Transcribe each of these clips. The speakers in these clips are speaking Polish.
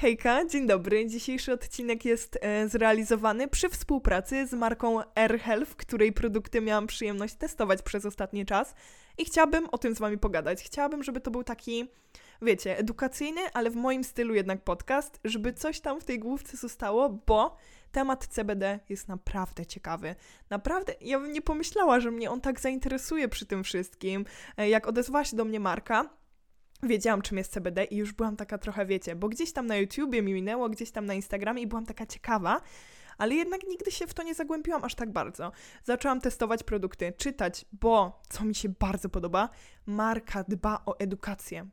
Hejka, dzień dobry. Dzisiejszy odcinek jest e, zrealizowany przy współpracy z marką AirHealth, której produkty miałam przyjemność testować przez ostatni czas i chciałabym o tym z Wami pogadać. Chciałabym, żeby to był taki, wiecie, edukacyjny, ale w moim stylu jednak podcast, żeby coś tam w tej główce zostało, bo temat CBD jest naprawdę ciekawy. Naprawdę, ja bym nie pomyślała, że mnie on tak zainteresuje przy tym wszystkim. E, jak odezwała się do mnie marka, wiedziałam, czym jest CBD i już byłam taka trochę, wiecie, bo gdzieś tam na YouTubie mi minęło, gdzieś tam na Instagramie i byłam taka ciekawa, ale jednak nigdy się w to nie zagłębiłam aż tak bardzo. Zaczęłam testować produkty, czytać, bo co mi się bardzo podoba, marka dba o edukację.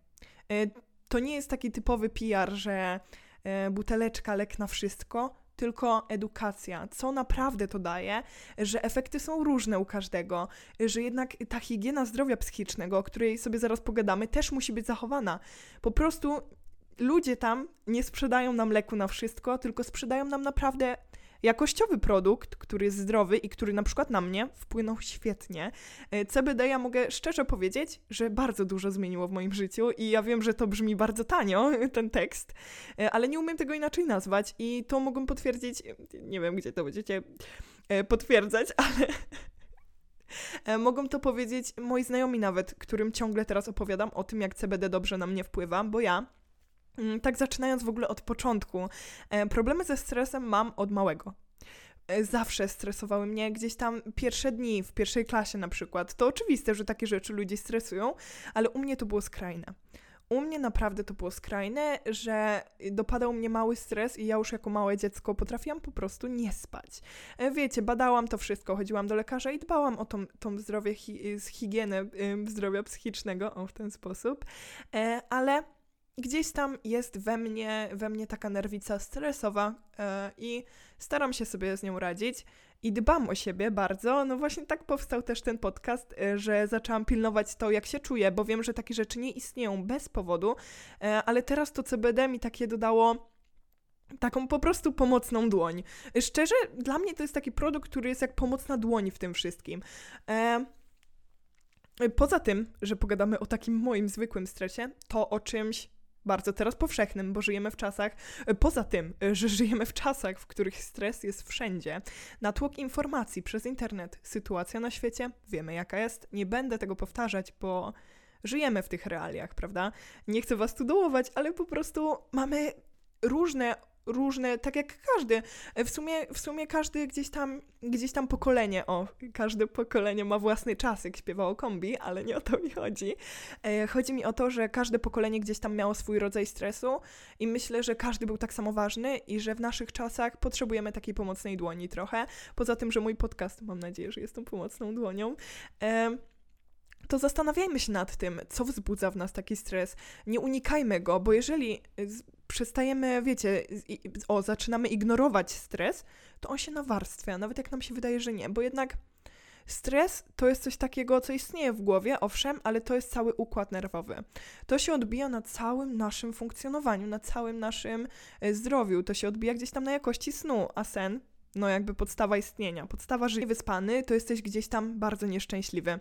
E, to nie jest taki typowy PR, że e, buteleczka, lek na wszystko, tylko edukacja, co naprawdę to daje, że efekty są różne u każdego, że jednak ta higiena zdrowia psychicznego, o której sobie zaraz pogadamy, też musi być zachowana. Po prostu ludzie tam nie sprzedają nam leku na wszystko, tylko sprzedają nam naprawdę jakościowy produkt, który jest zdrowy i który na przykład na mnie wpłynął świetnie. E, CBD ja mogę szczerze powiedzieć, że bardzo dużo zmieniło w moim życiu i ja wiem, że to brzmi bardzo tanio, ten tekst, e, ale nie umiem tego inaczej nazwać i to mogę potwierdzić, nie wiem gdzie to będziecie e, potwierdzać, ale Mogą to powiedzieć moi znajomi nawet, którym ciągle teraz opowiadam o tym, jak CBD dobrze na mnie wpływa, bo ja tak zaczynając w ogóle od początku, e, problemy ze stresem mam od małego. E, zawsze stresowały mnie gdzieś tam pierwsze dni, w pierwszej klasie na przykład. To oczywiste, że takie rzeczy ludzie stresują, ale u mnie to było skrajne. U mnie naprawdę to było skrajne, że dopadał mnie mały stres i ja już jako małe dziecko potrafiłam po prostu nie spać. E, wiecie, badałam to wszystko, chodziłam do lekarza i dbałam o tą, tą zdrowie, hi, higienę zdrowia psychicznego, o w ten sposób, ale gdzieś tam jest we mnie, we mnie taka nerwica stresowa yy, i staram się sobie z nią radzić i dbam o siebie bardzo. No właśnie tak powstał też ten podcast, yy, że zaczęłam pilnować to, jak się czuję, bo wiem, że takie rzeczy nie istnieją bez powodu, yy, ale teraz to CBD mi takie dodało taką po prostu pomocną dłoń. Szczerze, dla mnie to jest taki produkt, który jest jak pomocna dłoń w tym wszystkim. Poza tym, że pogadamy o takim moim zwykłym stresie, to o czymś bardzo teraz powszechnym, bo żyjemy w czasach, poza tym, że żyjemy w czasach, w których stres jest wszędzie, natłok informacji przez internet, sytuacja na świecie, wiemy jaka jest, nie będę tego powtarzać, bo żyjemy w tych realiach, prawda? Nie chcę was tu dołować, ale po prostu mamy różne różne, tak jak każdy. W sumie, w sumie każdy gdzieś tam, gdzieś tam pokolenie, o, każde pokolenie ma własny czas, jak śpiewało kombi, ale nie o to mi chodzi. E, chodzi mi o to, że każde pokolenie gdzieś tam miało swój rodzaj stresu i myślę, że każdy był tak samo ważny i że w naszych czasach potrzebujemy takiej pomocnej dłoni trochę. Poza tym, że mój podcast, mam nadzieję, że jest tą pomocną dłonią. E, to zastanawiajmy się nad tym, co wzbudza w nas taki stres. Nie unikajmy go, bo jeżeli przestajemy, wiecie, o, zaczynamy ignorować stres, to on się nawarstwia, nawet jak nam się wydaje, że nie, bo jednak stres to jest coś takiego, co istnieje w głowie, owszem, ale to jest cały układ nerwowy. To się odbija na całym naszym funkcjonowaniu, na całym naszym e, zdrowiu, to się odbija gdzieś tam na jakości snu, a sen no jakby podstawa istnienia. Podstawa życia wyspany, to jesteś gdzieś tam bardzo nieszczęśliwy.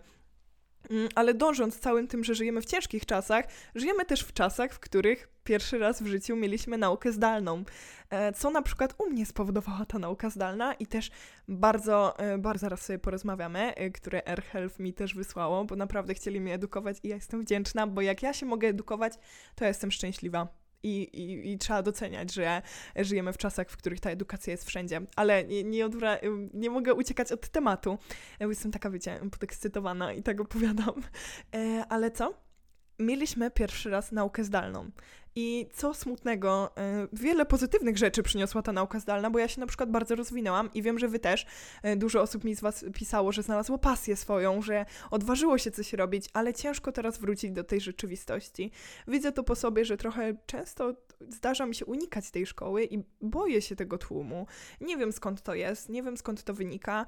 Mm, ale dążąc całym tym, że żyjemy w ciężkich czasach, żyjemy też w czasach, w których pierwszy raz w życiu mieliśmy naukę zdalną. E, co na przykład u mnie spowodowała ta nauka zdalna i też bardzo, e, bardzo zaraz sobie porozmawiamy, e, które AirHealth mi też wysłało, bo naprawdę chcieli mnie edukować i ja jestem wdzięczna, bo jak ja się mogę edukować, to ja jestem szczęśliwa i, i, i trzeba doceniać, że żyjemy w czasach, w których ta edukacja jest wszędzie. Ale nie, nie, odwra- nie mogę uciekać od tematu. Jestem taka, wiecie, podekscytowana i tak opowiadam. E, ale co? Mieliśmy pierwszy raz naukę zdalną. I co smutnego, e, wiele pozytywnych rzeczy przyniosła ta nauka zdalna, bo ja się na przykład bardzo rozwinęłam i wiem, że wy też. E, dużo osób mi z was pisało, że znalazło pasję swoją, że odważyło się coś robić, ale ciężko teraz wrócić do tej rzeczywistości. Widzę to po sobie, że trochę często zdarza mi się unikać tej szkoły i boję się tego tłumu. Nie wiem skąd to jest, nie wiem skąd to wynika.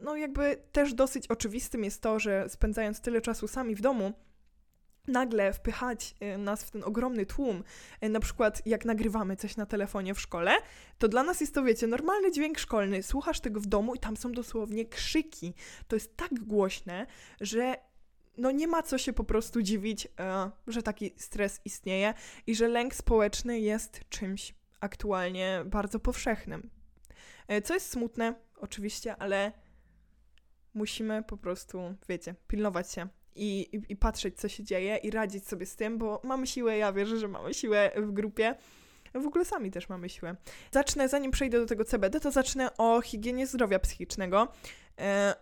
No jakby też dosyć oczywistym jest to, że spędzając tyle czasu sami w domu, nagle wpychać y, nas w ten ogromny tłum, y, na przykład jak nagrywamy coś na telefonie w szkole, to dla nas jest to, wiecie, normalny dźwięk szkolny. Słuchasz tego w domu i tam są dosłownie krzyki. To jest tak głośne, że no nie ma co się po prostu dziwić, e, że taki stres istnieje i że lęk społeczny jest czymś aktualnie bardzo powszechnym. Co jest smutne, oczywiście, ale musimy po prostu, wiecie, pilnować się i, i, i, patrzeć, co się dzieje i radzić sobie z tym, bo mamy siłę, ja wierzę, że mamy siłę w grupie. W ogóle sami też mamy siłę. Zacznę, zanim przejdę do tego CBD, to zacznę o higienie zdrowia psychicznego. E,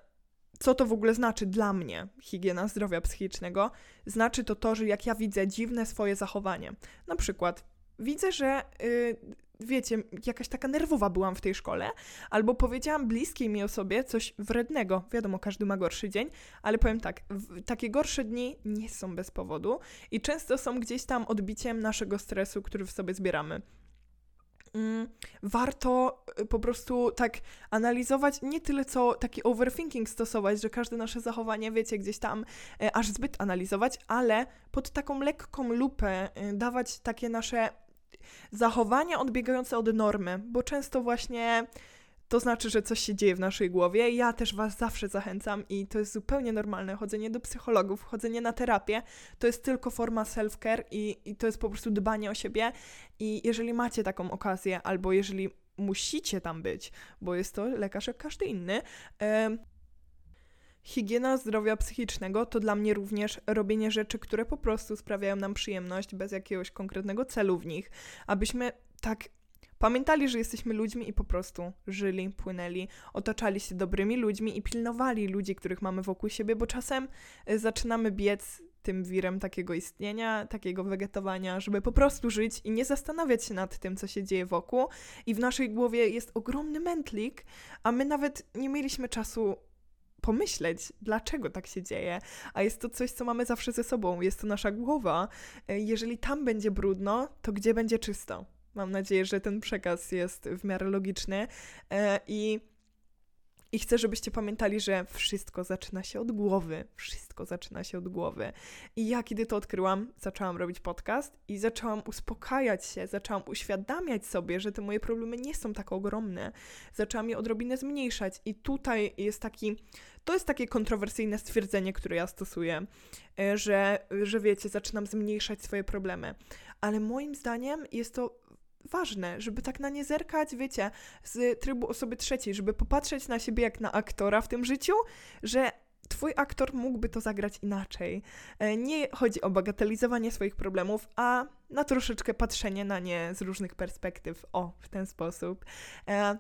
co to w ogóle znaczy dla mnie higiena zdrowia psychicznego? Znaczy to to, że jak ja widzę dziwne swoje zachowanie, na przykład widzę, że yy, wiecie, jakaś taka nerwowa byłam w tej szkole, albo powiedziałam bliskiej mi osobie coś wrednego. Wiadomo, każdy ma gorszy dzień, ale powiem tak, takie gorsze dni nie są bez powodu i często są gdzieś tam odbiciem naszego stresu, który w sobie zbieramy. Mm, warto y, po prostu tak analizować, nie tyle co taki overthinking stosować, że każde nasze zachowanie, wiecie, gdzieś tam e, aż zbyt analizować, ale pod taką lekką lupę e, dawać takie nasze zachowania odbiegające od normy, bo często właśnie to znaczy, że coś się dzieje w naszej głowie. Ja też Was zawsze zachęcam i to jest zupełnie normalne. Chodzenie do psychologów, chodzenie na terapię to jest tylko forma self-care i, i to jest po prostu dbanie o siebie. I jeżeli macie taką okazję, albo jeżeli musicie tam być, bo jest to lekarz jak każdy inny, Higiena zdrowia psychicznego to dla mnie również robienie rzeczy, które po prostu sprawiają nam przyjemność, bez jakiegoś konkretnego celu w nich, abyśmy tak pamiętali, że jesteśmy ludźmi i po prostu żyli, płynęli, otaczali się dobrymi ludźmi i pilnowali ludzi, których mamy wokół siebie, bo czasem y, zaczynamy biec tym wirem takiego istnienia, takiego wegetowania, żeby po prostu żyć i nie zastanawiać się nad tym, co się dzieje wokół. I w naszej głowie jest ogromny mętlik, a my nawet nie mieliśmy czasu pomyśleć, dlaczego tak się dzieje. A jest to coś, co mamy zawsze ze sobą, jest to nasza głowa. E, jeżeli tam będzie brudno, to gdzie będzie czysto? Mam nadzieję, że ten przekaz jest w miarę logiczny e, i i chcę, żebyście pamiętali, że wszystko zaczyna się od głowy. Wszystko zaczyna się od głowy. I ja, kiedy to odkryłam, zaczęłam robić podcast i zaczęłam uspokajać się, zaczęłam uświadamiać sobie, że te moje problemy nie są tak ogromne. Zaczęłam je odrobinę zmniejszać. I tutaj jest taki. To jest takie kontrowersyjne stwierdzenie, które ja stosuję, e, że, że wiecie, zaczynam zmniejszać swoje problemy. Ale moim zdaniem jest to ważne, żeby tak na nie zerkać, wiecie, z trybu osoby trzeciej, żeby popatrzeć na siebie jak na aktora w tym życiu, że twój aktor mógłby to zagrać inaczej. E, nie chodzi o bagatelizowanie swoich problemów, a na troszeczkę patrzenie na nie z różnych perspektyw. O, w ten sposób. E,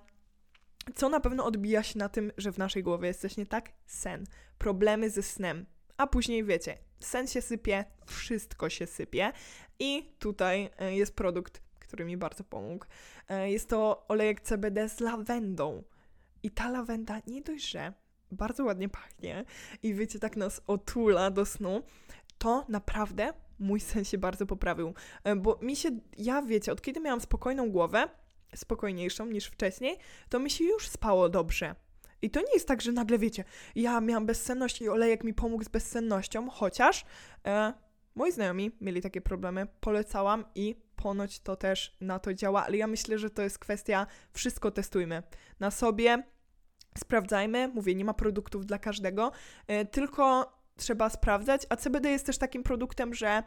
co na pewno odbija się na tym, że w naszej głowie jest coś nie tak? Sen. Problemy ze snem. A później wiecie, sen się sypie, wszystko się sypie. I tutaj e, jest produkt który mi bardzo pomógł. E, jest to olejek CBD z lawendą. I ta lawenda nie dość, że bardzo ładnie pachnie i wiecie, tak nas otula do snu, to naprawdę mój sen się bardzo poprawił. E, bo mi się, ja wiecie, od kiedy miałam spokojną głowę, spokojniejszą niż wcześniej, to mi się już spało dobrze. I to nie jest tak, że nagle wiecie, ja miałam bezsenność i olejek mi pomógł z bezsennością, chociaż e, moi znajomi mieli takie problemy, polecałam i ponoć to też na to działa, ale ja myślę, że to jest kwestia wszystko testujmy na sobie, sprawdzajmy. Mówię, nie ma produktów dla każdego, yy, tylko trzeba sprawdzać, a CBD jest też takim produktem, że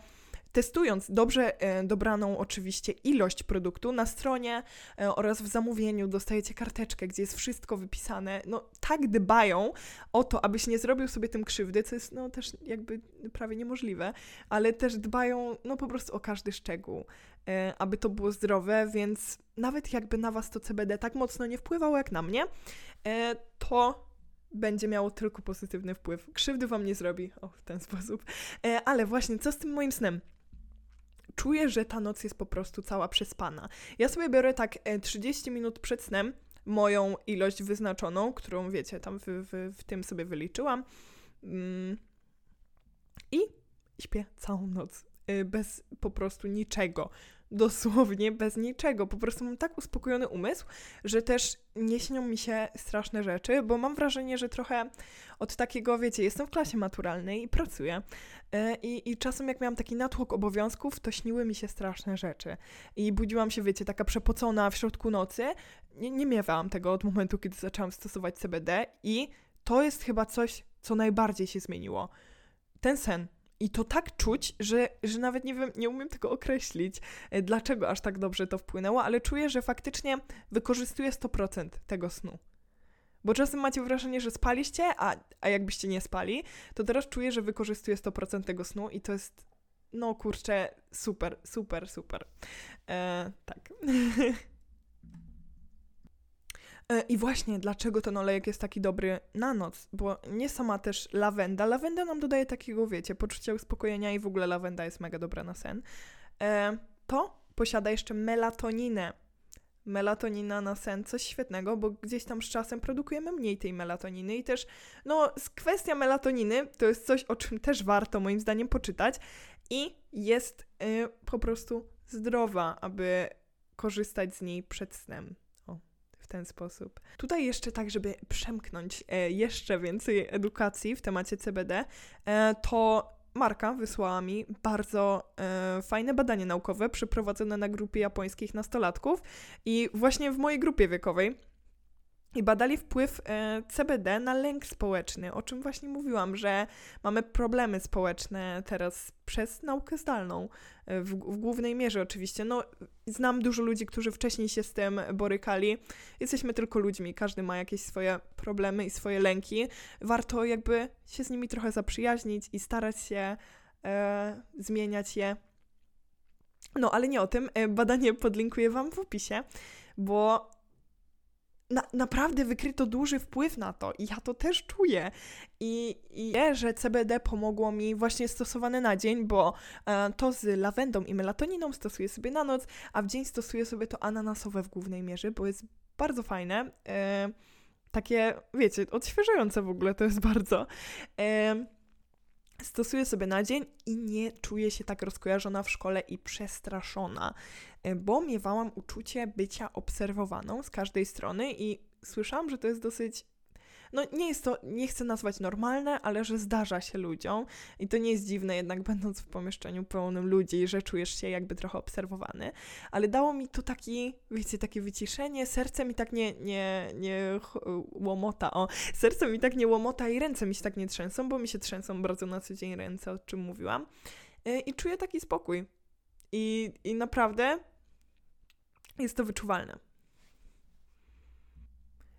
testując dobrze e, dobraną oczywiście ilość produktu na stronie e, oraz w zamówieniu dostajecie karteczkę, gdzie jest wszystko wypisane. No tak dbają o to, abyś nie zrobił sobie tym krzywdy, co jest no też jakby prawie niemożliwe, ale też dbają no po prostu o każdy szczegół, e, aby to było zdrowe, więc nawet jakby na was to CBD tak mocno nie wpływało jak na mnie, to będzie miało tylko pozytywny wpływ. Krzywdy wam nie zrobi. O, w ten sposób. ale właśnie, co z tym moim snem? Czuję, że ta noc jest po prostu cała przespana. Ja sobie biorę tak 30 e, minut przed snem moją ilość wyznaczoną, którą wiecie, tam w, w, w tym sobie wyliczyłam. Mm. I śpię całą noc. E, bez po prostu niczego dosłownie bez niczego. Po prostu mam tak uspokojony umysł, że też nie śnią mi się straszne rzeczy, bo mam wrażenie, że trochę od takiego, wiecie, jestem w klasie maturalnej i pracuję. E, I, I czasem jak miałam taki natłok obowiązków, to śniły mi się straszne rzeczy. I budziłam się, wiecie, taka przepocona w środku nocy. Nie, nie miewałam tego od momentu, kiedy zaczęłam stosować CBD i to jest chyba coś, co najbardziej się zmieniło ten sen. I to tak czuć, że, że nawet nie wiem, nie umiem tego określić, e, dlaczego aż tak dobrze to wpłynęło, ale czuję, że faktycznie wykorzystuję 100% tego snu. Bo czasem macie wrażenie, że spaliście, a, a jakbyście nie spali, to teraz czuję, że wykorzystuję 100% tego snu i to jest, no kurczę, super, super, super. E, tak. E, I właśnie dlaczego ten olejek jest taki dobry na noc, bo nie sama też lawenda. Lawenda nam dodaje takiego, wiecie, poczucia uspokojenia i w ogóle lawenda jest mega dobra na sen. E, to posiada jeszcze melatoninę. Melatonina na sen, coś świetnego, bo gdzieś tam z czasem produkujemy mniej tej melatoniny i też, no, kwestia melatoniny to jest coś, o czym też warto moim zdaniem poczytać i jest y, po prostu zdrowa, aby korzystać z niej przed snem ten sposób. Tutaj jeszcze tak, żeby przemknąć e, jeszcze więcej edukacji w temacie CBD, e, to Marka wysłała mi bardzo e, fajne badanie naukowe przeprowadzone na grupie japońskich nastolatków i właśnie w mojej grupie wiekowej i badali wpływ e, CBD na lęk społeczny, o czym właśnie mówiłam, że mamy problemy społeczne teraz przez naukę zdalną, e, w, w, głównej mierze oczywiście. No, znam dużo ludzi, którzy wcześniej się z tym borykali. Jesteśmy tylko ludźmi, każdy ma jakieś swoje problemy i swoje lęki. Warto jakby się z nimi trochę zaprzyjaźnić i starać się e, zmieniać je. No, ale nie o tym. E, badanie podlinkuję Wam w opisie, bo na, naprawdę wykryto duży wpływ na to i ja to też czuję. I, i wie, że CBD pomogło mi właśnie stosowane na dzień, bo e, to z lawendą i melatoniną stosuję sobie na noc, a w dzień stosuję sobie to ananasowe w głównej mierze, bo jest bardzo fajne. E, takie, wiecie, odświeżające w ogóle to jest bardzo. E, stosuję sobie na dzień i nie czuję się tak rozkojarzona w szkole i przestraszona, e, bo miewałam uczucie bycia obserwowaną z każdej strony i słyszałam, że to jest dosyć no nie jest to, nie chcę nazwać normalne, ale że zdarza się ludziom i to nie jest dziwne jednak będąc w pomieszczeniu pełnym ludzi, że czujesz się jakby trochę obserwowany, ale dało mi to taki, wiecie, takie wyciszenie, serce mi tak nie, nie, nie łomota, o, serce mi tak nie łomota i ręce mi się tak nie trzęsą, bo mi się trzęsą bardzo na co dzień ręce, o czym mówiłam e, i czuję taki spokój i, i naprawdę jest to wyczuwalne.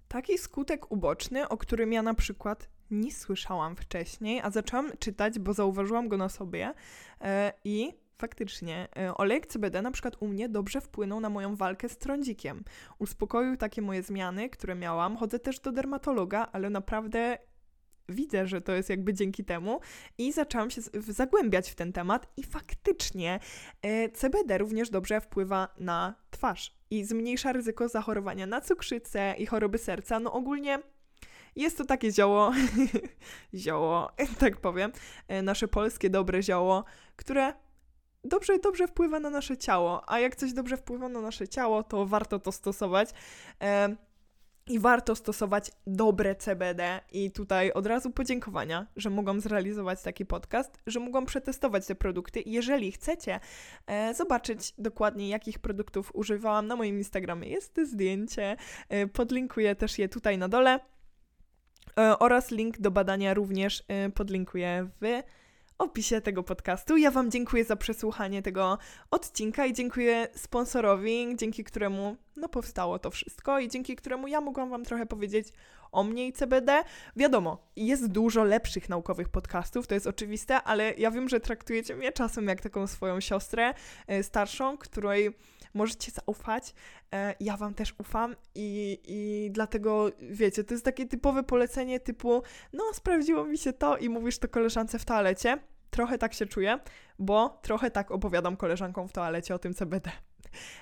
Taki skutek uboczny, o którym ja na przykład nie słyszałam wcześniej, a zaczęłam czytać, bo zauważyłam go na sobie e, i faktycznie e, olejek CBD na przykład u mnie dobrze wpłynął na moją walkę z trądzikiem. Uspokoił takie moje zmiany, które miałam. Chodzę też do dermatologa, ale naprawdę widzę, że to jest jakby dzięki temu i zaczęłam się zagłębiać w ten temat i faktycznie e, CBD również dobrze wpływa na twarz i zmniejsza ryzyko zachorowania na cukrzycę i choroby serca. No ogólnie jest to takie zioło, zioło, tak powiem, e, nasze polskie dobre zioło, które dobrze, dobrze wpływa na nasze ciało, a jak coś dobrze wpływa na nasze ciało, to warto to stosować. I warto stosować dobre CBD. I tutaj od razu podziękowania, że mogłam zrealizować taki podcast, że mogłam przetestować te produkty. Jeżeli chcecie e, zobaczyć dokładnie, jakich produktów używałam, na moim Instagramie jest zdjęcie. E, podlinkuję też je tutaj na dole. E, oraz link do badania również e, podlinkuję w opisie tego podcastu. Ja Wam dziękuję za przesłuchanie tego odcinka i dziękuję sponsorowi, dzięki któremu no, powstało to wszystko i dzięki któremu ja mogłam Wam trochę powiedzieć o mnie i CBD. Wiadomo, jest dużo lepszych naukowych podcastów, to jest oczywiste, ale ja wiem, że traktujecie mnie czasem jak taką swoją siostrę e, starszą, której możecie zaufać. E, ja Wam też ufam i, i dlatego, wiecie, to jest takie typowe polecenie typu, no sprawdziło mi się to i mówisz to koleżance w toalecie. Trochę tak się czuję, bo trochę tak opowiadam koleżankom w toalecie o tym CBD.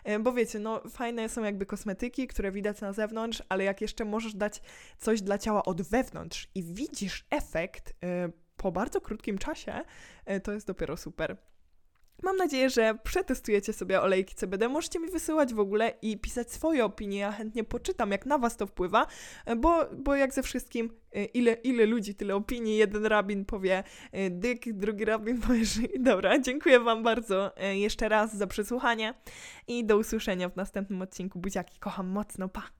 E, bo wiecie, no fajne są jakby kosmetyki, które widać na zewnątrz, ale jak jeszcze możesz dać coś dla ciała od wewnątrz i widzisz efekt y, po bardzo krótkim czasie, to jest dopiero super. Mam nadzieję, że przetestujecie sobie olejki CBD. Możecie mi wysyłać w ogóle i pisać swoje opinie. Ja chętnie poczytam, jak na Was to wpływa, bo, bo jak ze wszystkim, y, ile, ile ludzi, tyle opinii. Jeden rabin powie y, dyk, drugi rabin powie, że... Dobra, dziękuję Wam bardzo y, jeszcze raz za przesłuchanie i do usłyszenia w następnym odcinku. Buziaki, kocham mocno, pa!